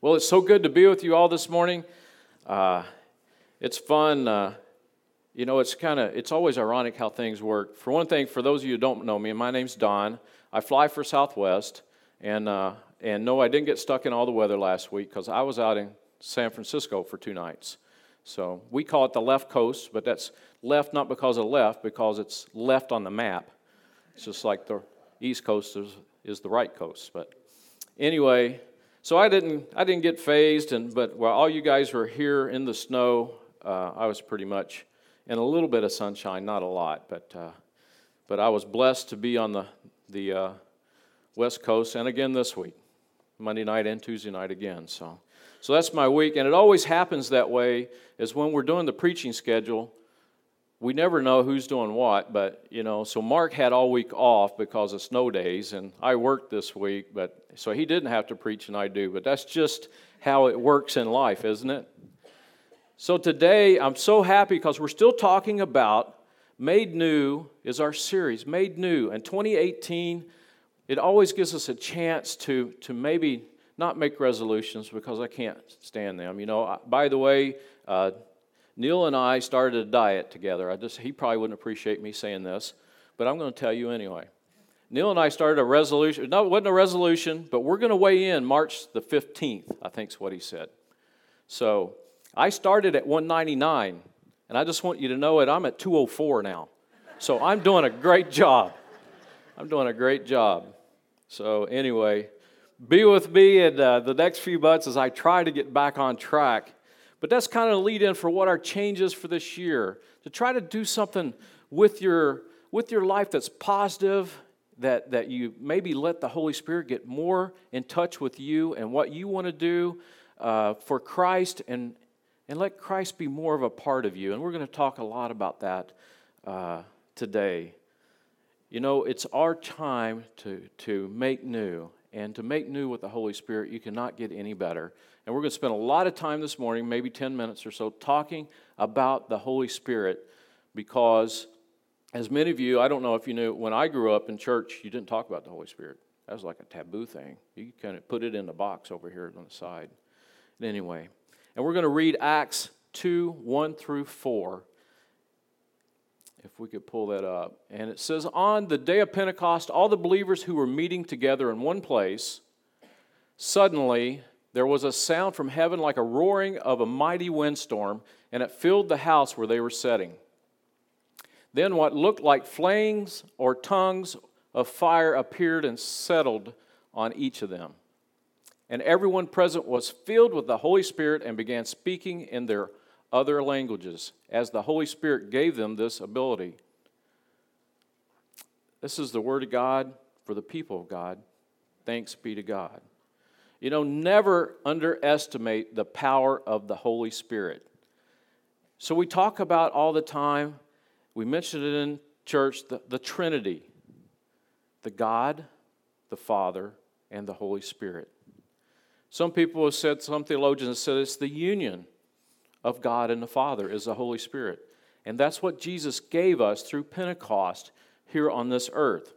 Well, it's so good to be with you all this morning. Uh, it's fun. Uh, you know, it's kind of it's always ironic how things work. For one thing, for those of you who don't know me, my name's Don. I fly for Southwest, and uh, and no, I didn't get stuck in all the weather last week because I was out in San Francisco for two nights. So we call it the left coast, but that's left not because of left, because it's left on the map. It's just like the East Coast is, is the right coast. But anyway, so I didn't, I didn't get phased, and, but while all you guys were here in the snow, uh, I was pretty much in a little bit of sunshine, not a lot, but, uh, but I was blessed to be on the, the uh, West Coast, and again this week, Monday night and Tuesday night again. So, so that's my week, and it always happens that way. Is when we're doing the preaching schedule, we never know who's doing what, but you know, so Mark had all week off because of snow days, and I worked this week, but so he didn't have to preach and I do, but that's just how it works in life, isn't it? So today I'm so happy because we're still talking about Made New is our series, Made New. And 2018, it always gives us a chance to, to maybe not make resolutions because I can't stand them. You know, by the way, uh, Neil and I started a diet together. I just, he probably wouldn't appreciate me saying this, but I'm going to tell you anyway. Neil and I started a resolution. No, it wasn't a resolution, but we're going to weigh in March the 15th, I think is what he said. So I started at 199, and I just want you to know it. I'm at 204 now. So I'm doing a great job. I'm doing a great job. So, anyway, be with me in uh, the next few months as I try to get back on track but that's kind of a lead in for what our change is for this year to try to do something with your, with your life that's positive, that, that you maybe let the Holy Spirit get more in touch with you and what you want to do uh, for Christ and, and let Christ be more of a part of you. And we're going to talk a lot about that uh, today. You know, it's our time to, to make new. And to make new with the Holy Spirit, you cannot get any better. And we're going to spend a lot of time this morning, maybe 10 minutes or so, talking about the Holy Spirit because, as many of you, I don't know if you knew, when I grew up in church, you didn't talk about the Holy Spirit. That was like a taboo thing. You kind of put it in the box over here on the side. But anyway, and we're going to read Acts 2 1 through 4. If we could pull that up. And it says, On the day of Pentecost, all the believers who were meeting together in one place, suddenly there was a sound from heaven like a roaring of a mighty windstorm, and it filled the house where they were sitting. Then what looked like flames or tongues of fire appeared and settled on each of them. And everyone present was filled with the Holy Spirit and began speaking in their other languages, as the Holy Spirit gave them this ability. This is the Word of God for the people of God. Thanks be to God. You know, never underestimate the power of the Holy Spirit. So we talk about all the time, we mentioned it in church, the, the Trinity the God, the Father, and the Holy Spirit. Some people have said, some theologians have said it's the union of God and the Father is the Holy Spirit. And that's what Jesus gave us through Pentecost here on this earth.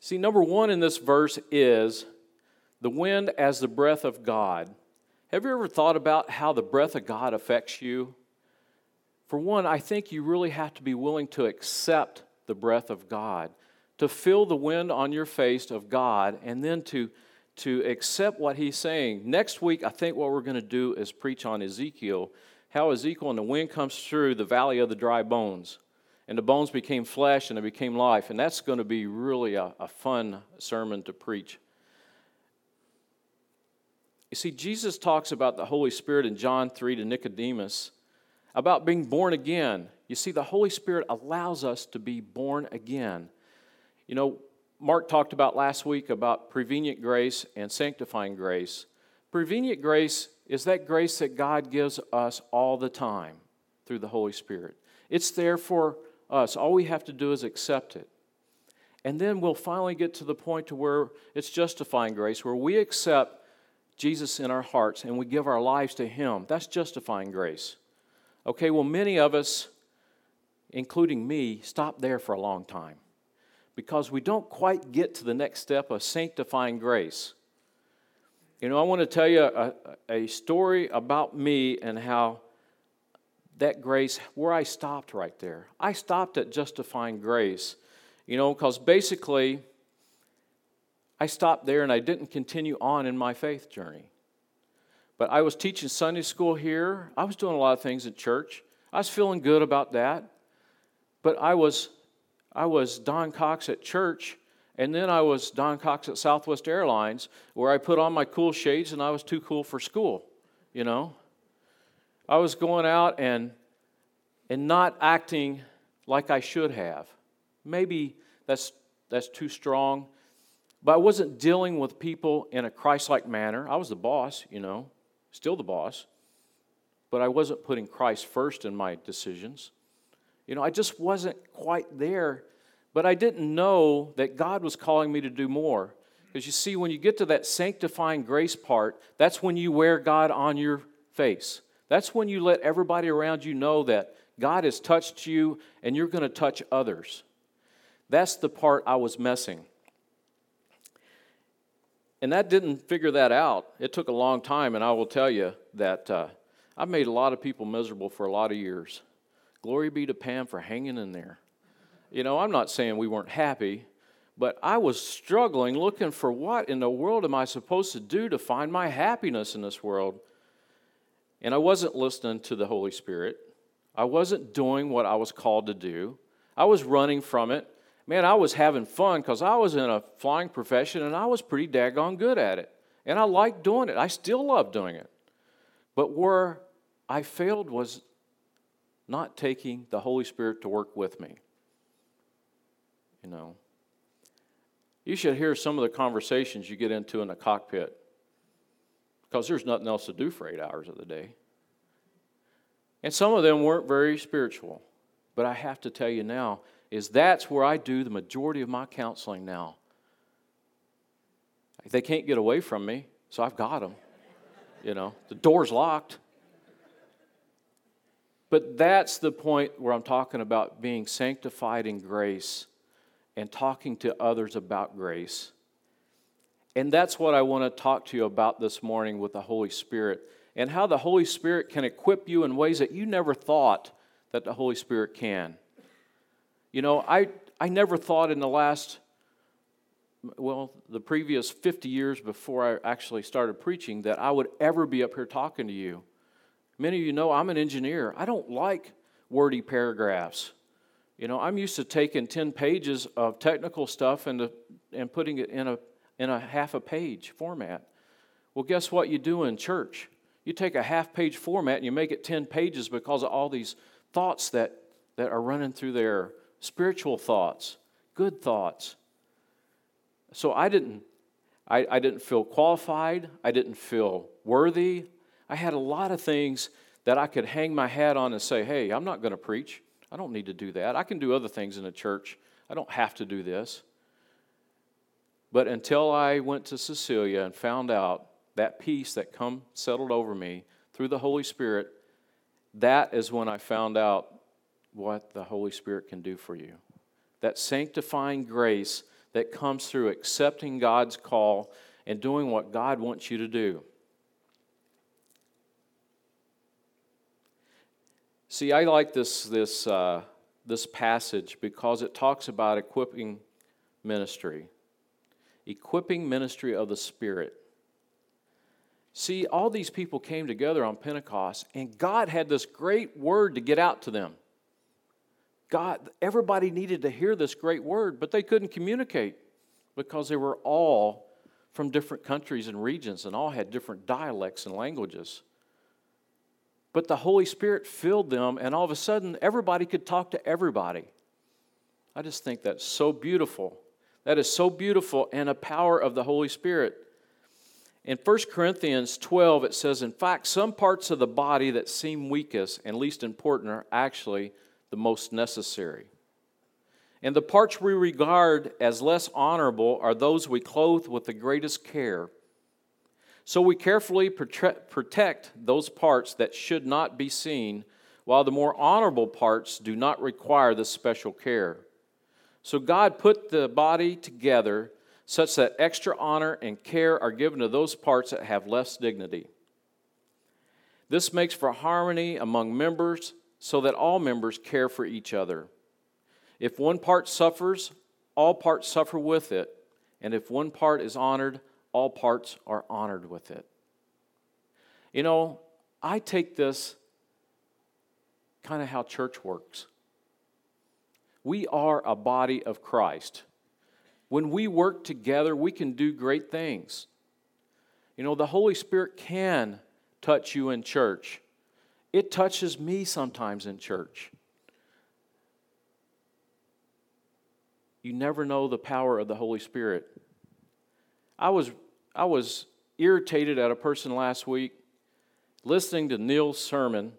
See, number one in this verse is the wind as the breath of God. Have you ever thought about how the breath of God affects you? For one, I think you really have to be willing to accept the breath of God, to feel the wind on your face of God, and then to, to accept what He's saying. Next week, I think what we're going to do is preach on Ezekiel, how Ezekiel and the wind comes through the valley of the dry bones. And the bones became flesh and it became life. And that's going to be really a, a fun sermon to preach. You see, Jesus talks about the Holy Spirit in John 3 to Nicodemus about being born again. You see, the Holy Spirit allows us to be born again. You know, Mark talked about last week about prevenient grace and sanctifying grace. Prevenient grace is that grace that God gives us all the time through the Holy Spirit. It's there for us. All we have to do is accept it. And then we'll finally get to the point to where it's justifying grace, where we accept Jesus in our hearts and we give our lives to Him. That's justifying grace. Okay, well, many of us, including me, stop there for a long time because we don't quite get to the next step of sanctifying grace. You know, I want to tell you a, a story about me and how that grace, where I stopped right there. I stopped at justifying grace, you know, because basically I stopped there and I didn't continue on in my faith journey. But I was teaching Sunday school here, I was doing a lot of things at church. I was feeling good about that. But I was, I was Don Cox at church, and then I was Don Cox at Southwest Airlines, where I put on my cool shades and I was too cool for school, you know? I was going out and, and not acting like I should have. Maybe that's, that's too strong, but I wasn't dealing with people in a Christ like manner. I was the boss, you know, still the boss, but I wasn't putting Christ first in my decisions. You know, I just wasn't quite there, but I didn't know that God was calling me to do more. Because you see, when you get to that sanctifying grace part, that's when you wear God on your face. That's when you let everybody around you know that God has touched you and you're going to touch others. That's the part I was messing. And that didn't figure that out. It took a long time, and I will tell you that uh, I've made a lot of people miserable for a lot of years. Glory be to Pam for hanging in there. You know, I'm not saying we weren't happy, but I was struggling looking for what in the world am I supposed to do to find my happiness in this world? And I wasn't listening to the Holy Spirit. I wasn't doing what I was called to do. I was running from it. Man, I was having fun because I was in a flying profession and I was pretty daggone good at it. And I liked doing it. I still love doing it. But where I failed was not taking the Holy Spirit to work with me. You know, you should hear some of the conversations you get into in the cockpit because there's nothing else to do for eight hours of the day. And some of them weren't very spiritual. But I have to tell you now, is that's where I do the majority of my counseling now. They can't get away from me, so I've got them. You know, the door's locked. But that's the point where I'm talking about being sanctified in grace and talking to others about grace. And that's what I want to talk to you about this morning with the Holy Spirit and how the Holy Spirit can equip you in ways that you never thought that the Holy Spirit can. You know, I, I never thought in the last, well, the previous 50 years before I actually started preaching that I would ever be up here talking to you. Many of you know I'm an engineer. I don't like wordy paragraphs. You know, I'm used to taking 10 pages of technical stuff and, and putting it in a in a half a page format. Well, guess what you do in church? You take a half page format and you make it 10 pages because of all these thoughts that, that are running through there spiritual thoughts, good thoughts. So I didn't, I, I didn't feel qualified. I didn't feel worthy. I had a lot of things that I could hang my hat on and say, hey, I'm not going to preach. I don't need to do that. I can do other things in a church. I don't have to do this. But until I went to Cecilia and found out that peace that come settled over me through the Holy Spirit, that is when I found out what the Holy Spirit can do for you. That sanctifying grace that comes through accepting God's call and doing what God wants you to do. See, I like this, this, uh, this passage because it talks about equipping ministry equipping ministry of the Spirit. See, all these people came together on Pentecost, and God had this great word to get out to them. God, everybody needed to hear this great word, but they couldn't communicate because they were all from different countries and regions and all had different dialects and languages. But the Holy Spirit filled them, and all of a sudden, everybody could talk to everybody. I just think that's so beautiful. That is so beautiful and a power of the Holy Spirit. In 1 Corinthians 12, it says, In fact, some parts of the body that seem weakest and least important are actually the most necessary. And the parts we regard as less honorable are those we clothe with the greatest care. So we carefully protect those parts that should not be seen, while the more honorable parts do not require this special care. So God put the body together such that extra honor and care are given to those parts that have less dignity. This makes for harmony among members so that all members care for each other. If one part suffers, all parts suffer with it, and if one part is honored, all parts are honored with it. You know, I take this kind of how church works. We are a body of Christ. When we work together, we can do great things. You know, the Holy Spirit can touch you in church. It touches me sometimes in church. You never know the power of the Holy Spirit. I was, I was irritated at a person last week listening to Neil's sermon.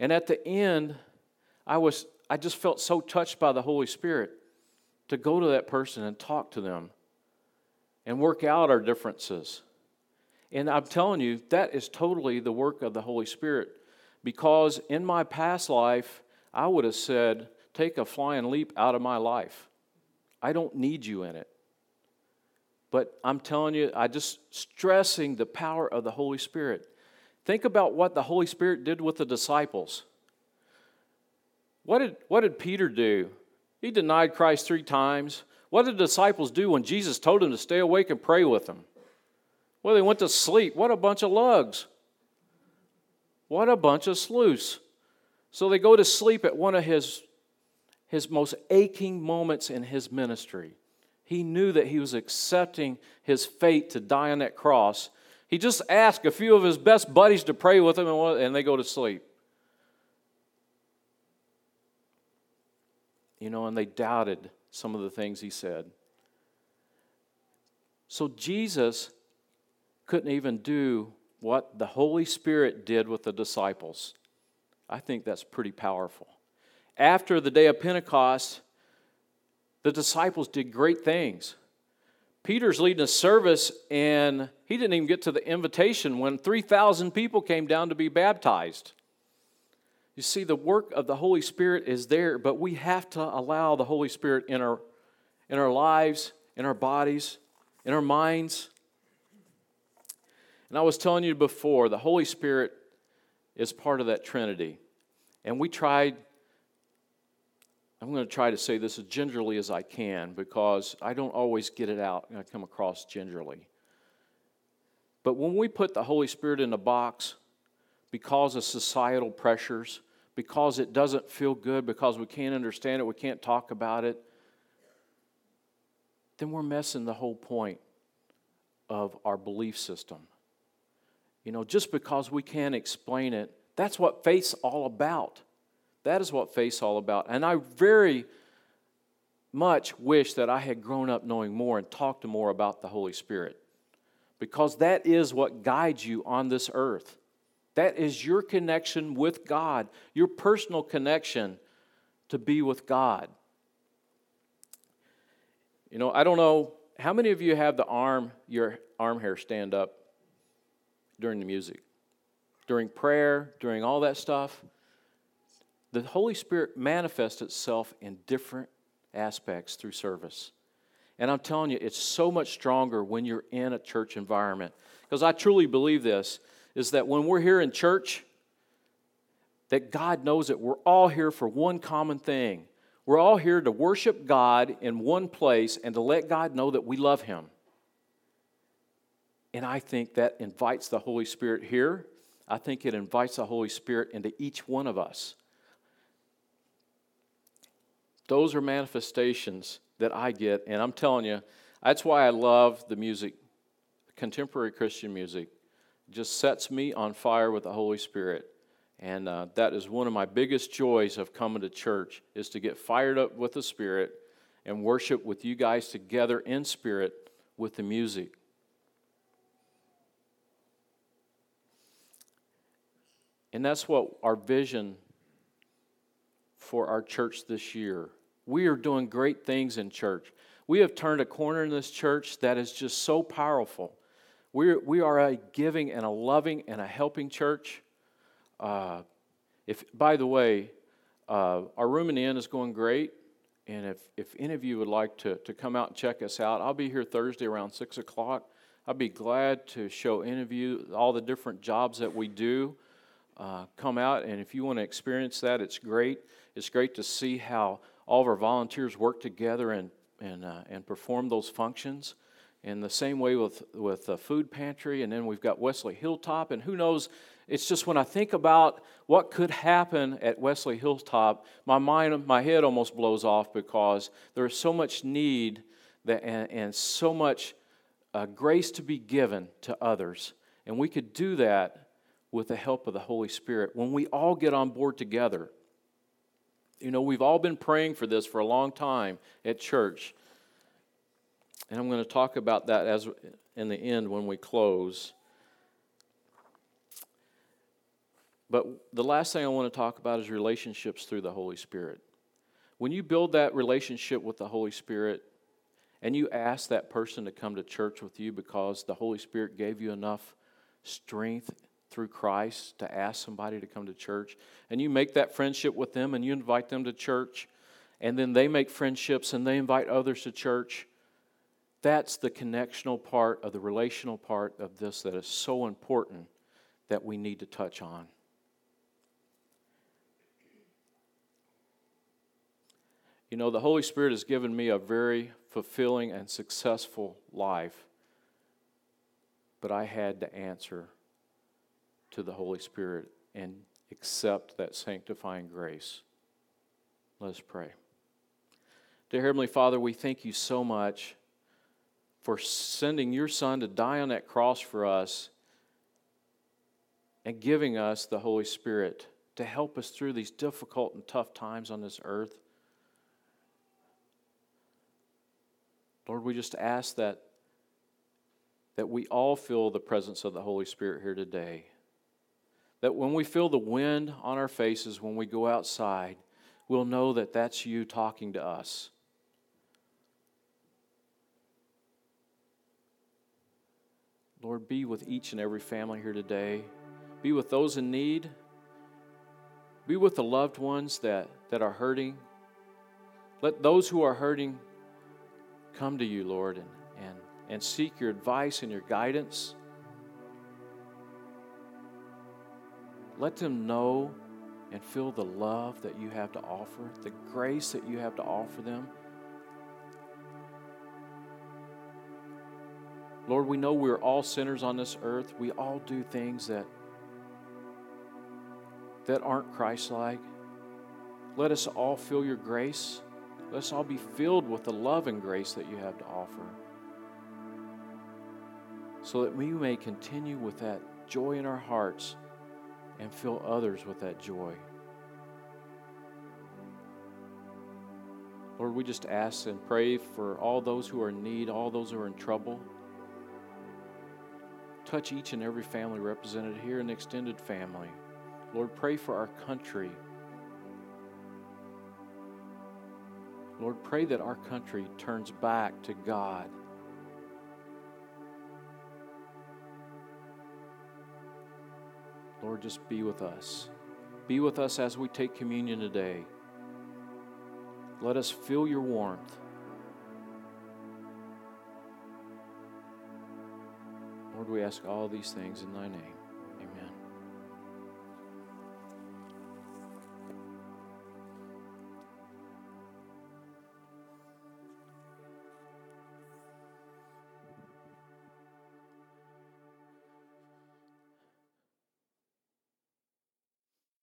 And at the end, I, was, I just felt so touched by the Holy Spirit to go to that person and talk to them and work out our differences. And I'm telling you, that is totally the work of the Holy Spirit. Because in my past life, I would have said, Take a flying leap out of my life. I don't need you in it. But I'm telling you, I just stressing the power of the Holy Spirit. Think about what the Holy Spirit did with the disciples. What did, what did Peter do? He denied Christ three times. What did the disciples do when Jesus told them to stay awake and pray with them? Well, they went to sleep. What a bunch of lugs. What a bunch of sleuths. So they go to sleep at one of his, his most aching moments in his ministry. He knew that he was accepting his fate to die on that cross. He just asked a few of his best buddies to pray with him, and they go to sleep. You know, and they doubted some of the things he said. So Jesus couldn't even do what the Holy Spirit did with the disciples. I think that's pretty powerful. After the day of Pentecost, the disciples did great things. Peter's leading a service, and he didn't even get to the invitation when 3,000 people came down to be baptized. You see, the work of the Holy Spirit is there, but we have to allow the Holy Spirit in our, in our lives, in our bodies, in our minds. And I was telling you before, the Holy Spirit is part of that Trinity. And we tried, I'm going to try to say this as gingerly as I can because I don't always get it out and I come across gingerly. But when we put the Holy Spirit in a box because of societal pressures, because it doesn't feel good, because we can't understand it, we can't talk about it, then we're messing the whole point of our belief system. You know, just because we can't explain it, that's what faith's all about. That is what faith's all about. And I very much wish that I had grown up knowing more and talked more about the Holy Spirit because that is what guides you on this earth. That is your connection with God, your personal connection to be with God. You know, I don't know how many of you have the arm your arm hair stand up during the music, during prayer, during all that stuff. The Holy Spirit manifests itself in different aspects through service. And I'm telling you, it's so much stronger when you're in a church environment. Because I truly believe this is that when we're here in church, that God knows that we're all here for one common thing. We're all here to worship God in one place and to let God know that we love Him. And I think that invites the Holy Spirit here. I think it invites the Holy Spirit into each one of us. Those are manifestations that I get, and I'm telling you, that's why I love the music, contemporary Christian music. Just sets me on fire with the Holy Spirit. And uh, that is one of my biggest joys of coming to church is to get fired up with the Spirit and worship with you guys together in spirit with the music. And that's what our vision for our church this year. We are doing great things in church. We have turned a corner in this church that is just so powerful. We're, we are a giving and a loving and a helping church. Uh, if, by the way, uh, our room in the inn is going great, And if, if any of you would like to, to come out and check us out, I'll be here Thursday around 6 o'clock. I'd be glad to show any of you all the different jobs that we do. Uh, come out, and if you want to experience that, it's great. It's great to see how all of our volunteers work together and, and, uh, and perform those functions. In the same way with, with the food pantry, and then we've got Wesley Hilltop, and who knows, it's just when I think about what could happen at Wesley Hilltop, my mind, my head almost blows off because there is so much need that, and, and so much uh, grace to be given to others. And we could do that with the help of the Holy Spirit when we all get on board together. You know, we've all been praying for this for a long time at church. And I'm going to talk about that as in the end when we close. But the last thing I want to talk about is relationships through the Holy Spirit. When you build that relationship with the Holy Spirit and you ask that person to come to church with you because the Holy Spirit gave you enough strength through Christ to ask somebody to come to church, and you make that friendship with them and you invite them to church, and then they make friendships and they invite others to church. That's the connectional part of the relational part of this that is so important that we need to touch on. You know, the Holy Spirit has given me a very fulfilling and successful life, but I had to answer to the Holy Spirit and accept that sanctifying grace. Let us pray. Dear Heavenly Father, we thank you so much for sending your Son to die on that cross for us and giving us the Holy Spirit to help us through these difficult and tough times on this earth. Lord, we just ask that, that we all feel the presence of the Holy Spirit here today. That when we feel the wind on our faces, when we go outside, we'll know that that's you talking to us. Lord, be with each and every family here today. Be with those in need. Be with the loved ones that, that are hurting. Let those who are hurting come to you, Lord, and, and, and seek your advice and your guidance. Let them know and feel the love that you have to offer, the grace that you have to offer them. Lord, we know we're all sinners on this earth. We all do things that, that aren't Christ like. Let us all feel your grace. Let us all be filled with the love and grace that you have to offer. So that we may continue with that joy in our hearts and fill others with that joy. Lord, we just ask and pray for all those who are in need, all those who are in trouble. Touch each and every family represented here and extended family. Lord, pray for our country. Lord, pray that our country turns back to God. Lord, just be with us. Be with us as we take communion today. Let us feel your warmth. We ask all these things in thy name.